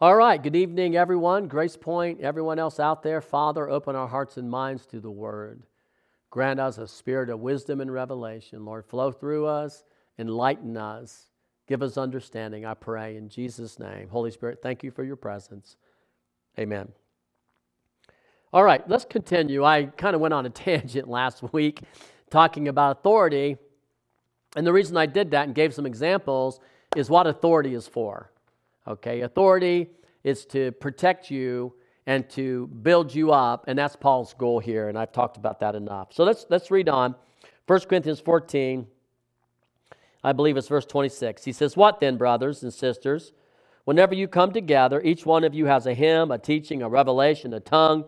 All right, good evening, everyone. Grace Point, everyone else out there. Father, open our hearts and minds to the word. Grant us a spirit of wisdom and revelation. Lord, flow through us, enlighten us, give us understanding, I pray, in Jesus' name. Holy Spirit, thank you for your presence. Amen. All right, let's continue. I kind of went on a tangent last week talking about authority. And the reason I did that and gave some examples is what authority is for. Okay, authority is to protect you and to build you up, and that's Paul's goal here, and I've talked about that enough. So let's let's read on. 1 Corinthians 14, I believe it's verse 26. He says, What then, brothers and sisters? Whenever you come together, each one of you has a hymn, a teaching, a revelation, a tongue,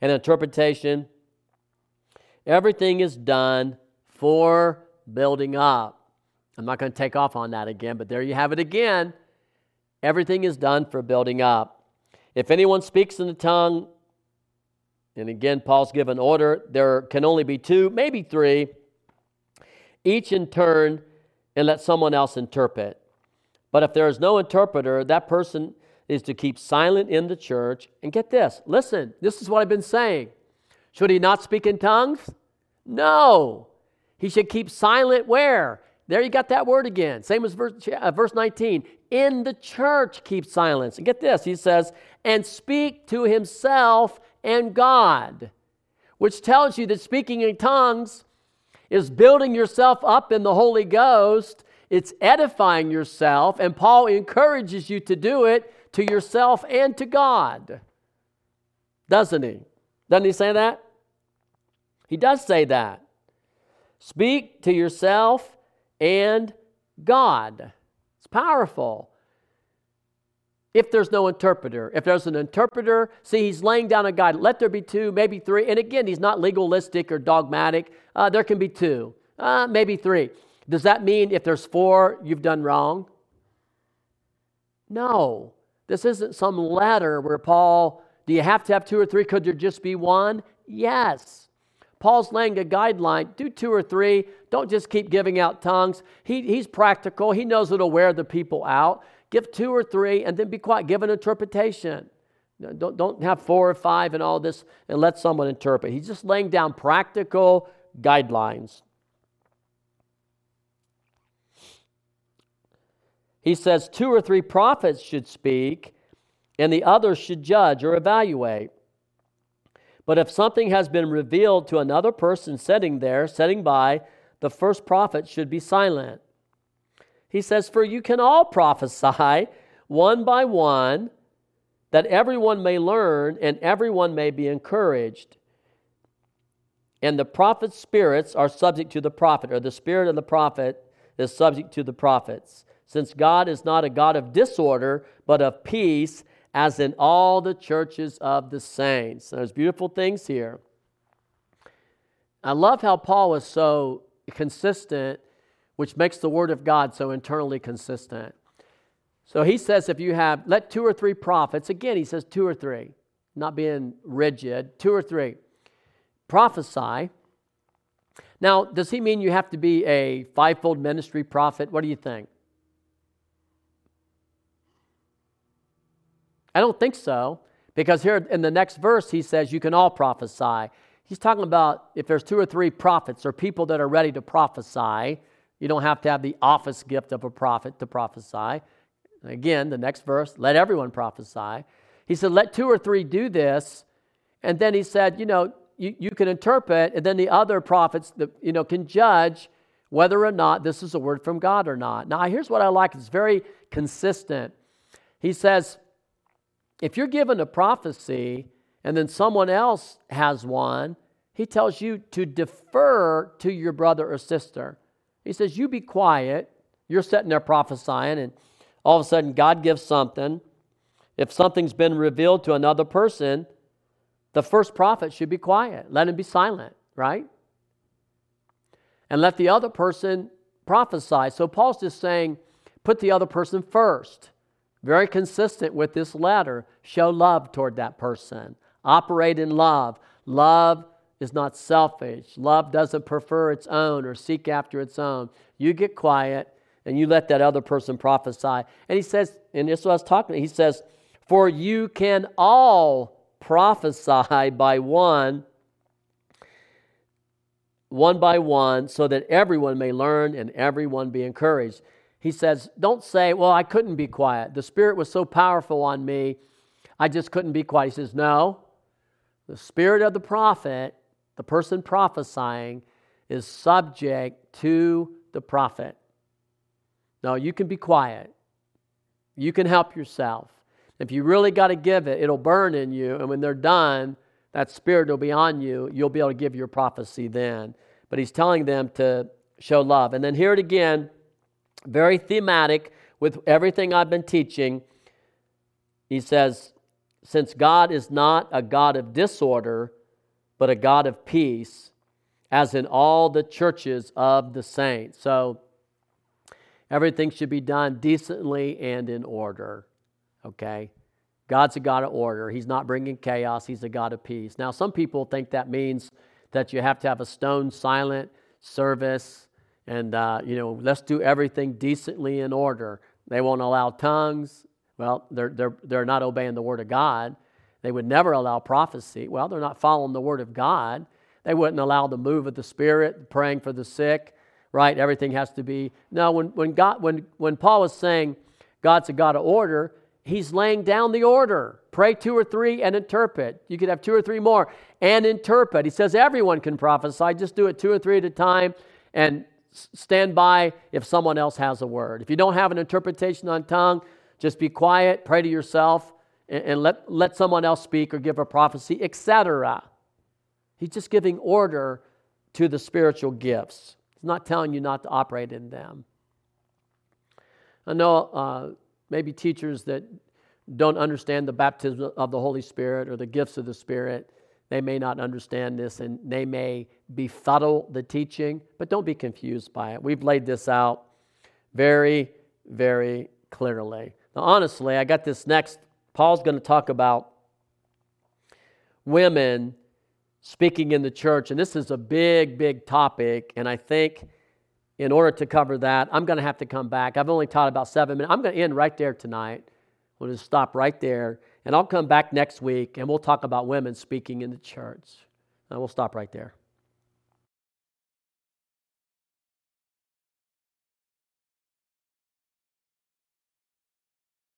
an interpretation. Everything is done for building up. I'm not going to take off on that again, but there you have it again. Everything is done for building up. If anyone speaks in the tongue, and again, Paul's given order, there can only be two, maybe three, each in turn, and let someone else interpret. But if there is no interpreter, that person is to keep silent in the church. And get this listen, this is what I've been saying. Should he not speak in tongues? No. He should keep silent where? There you got that word again. Same as verse, uh, verse 19. In the church, keep silence. And get this, he says, and speak to himself and God, which tells you that speaking in tongues is building yourself up in the Holy Ghost, it's edifying yourself, and Paul encourages you to do it to yourself and to God. Doesn't he? Doesn't he say that? He does say that. Speak to yourself and God. It's powerful. If there's no interpreter, if there's an interpreter, see, he's laying down a guide. Let there be two, maybe three. And again, he's not legalistic or dogmatic. Uh, there can be two, uh, maybe three. Does that mean if there's four, you've done wrong? No. This isn't some letter where Paul, do you have to have two or three? Could there just be one? Yes. Paul's laying a guideline. Do two or three. Don't just keep giving out tongues. He, he's practical. He knows it'll wear the people out. Give two or three and then be quiet. Give an interpretation. Don't, don't have four or five and all this and let someone interpret. He's just laying down practical guidelines. He says two or three prophets should speak and the others should judge or evaluate. But if something has been revealed to another person sitting there, sitting by, the first prophet should be silent. He says, For you can all prophesy one by one, that everyone may learn and everyone may be encouraged. And the prophet's spirits are subject to the prophet, or the spirit of the prophet is subject to the prophets, since God is not a God of disorder, but of peace as in all the churches of the saints. There's beautiful things here. I love how Paul is so consistent, which makes the Word of God so internally consistent. So he says, if you have, let two or three prophets, again, he says two or three, not being rigid, two or three, prophesy. Now, does he mean you have to be a fivefold ministry prophet? What do you think? I don't think so, because here in the next verse, he says, You can all prophesy. He's talking about if there's two or three prophets or people that are ready to prophesy, you don't have to have the office gift of a prophet to prophesy. Again, the next verse, let everyone prophesy. He said, Let two or three do this. And then he said, You know, you, you can interpret, and then the other prophets, the, you know, can judge whether or not this is a word from God or not. Now, here's what I like it's very consistent. He says, if you're given a prophecy and then someone else has one, he tells you to defer to your brother or sister. He says, You be quiet. You're sitting there prophesying, and all of a sudden God gives something. If something's been revealed to another person, the first prophet should be quiet. Let him be silent, right? And let the other person prophesy. So Paul's just saying, put the other person first. Very consistent with this letter. Show love toward that person. Operate in love. Love is not selfish. Love doesn't prefer its own or seek after its own. You get quiet and you let that other person prophesy. And he says, and this is what I was talking about, he says, For you can all prophesy by one, one by one, so that everyone may learn and everyone be encouraged. He says, Don't say, Well, I couldn't be quiet. The Spirit was so powerful on me, I just couldn't be quiet. He says, No. The Spirit of the prophet, the person prophesying, is subject to the prophet. No, you can be quiet. You can help yourself. If you really got to give it, it'll burn in you. And when they're done, that spirit will be on you. You'll be able to give your prophecy then. But he's telling them to show love. And then hear it again, very thematic with everything I've been teaching. He says, Since God is not a God of disorder, but a God of peace, as in all the churches of the saints. So everything should be done decently and in order. Okay? God's a God of order. He's not bringing chaos, He's a God of peace. Now, some people think that means that you have to have a stone silent service and, uh, you know, let's do everything decently in order. They won't allow tongues. Well, they're, they're, they're not obeying the Word of God. They would never allow prophecy. Well, they're not following the Word of God. They wouldn't allow the move of the Spirit, praying for the sick, right? Everything has to be. No, when, when, God, when, when Paul was saying God's a God of order, he's laying down the order. Pray two or three and interpret. You could have two or three more and interpret. He says everyone can prophesy. Just do it two or three at a time and stand by if someone else has a word. If you don't have an interpretation on tongue, just be quiet, pray to yourself, and, and let, let someone else speak or give a prophecy, etc. He's just giving order to the spiritual gifts. He's not telling you not to operate in them. I know uh, maybe teachers that don't understand the baptism of the Holy Spirit or the gifts of the Spirit, they may not understand this and they may befuddle the teaching, but don't be confused by it. We've laid this out very, very clearly. Now, honestly, I got this next. Paul's going to talk about women speaking in the church, and this is a big, big topic, and I think in order to cover that, I'm going to have to come back. I've only taught about seven minutes. I'm going to end right there tonight. We'll just stop right there. And I'll come back next week and we'll talk about women speaking in the church. And we'll stop right there.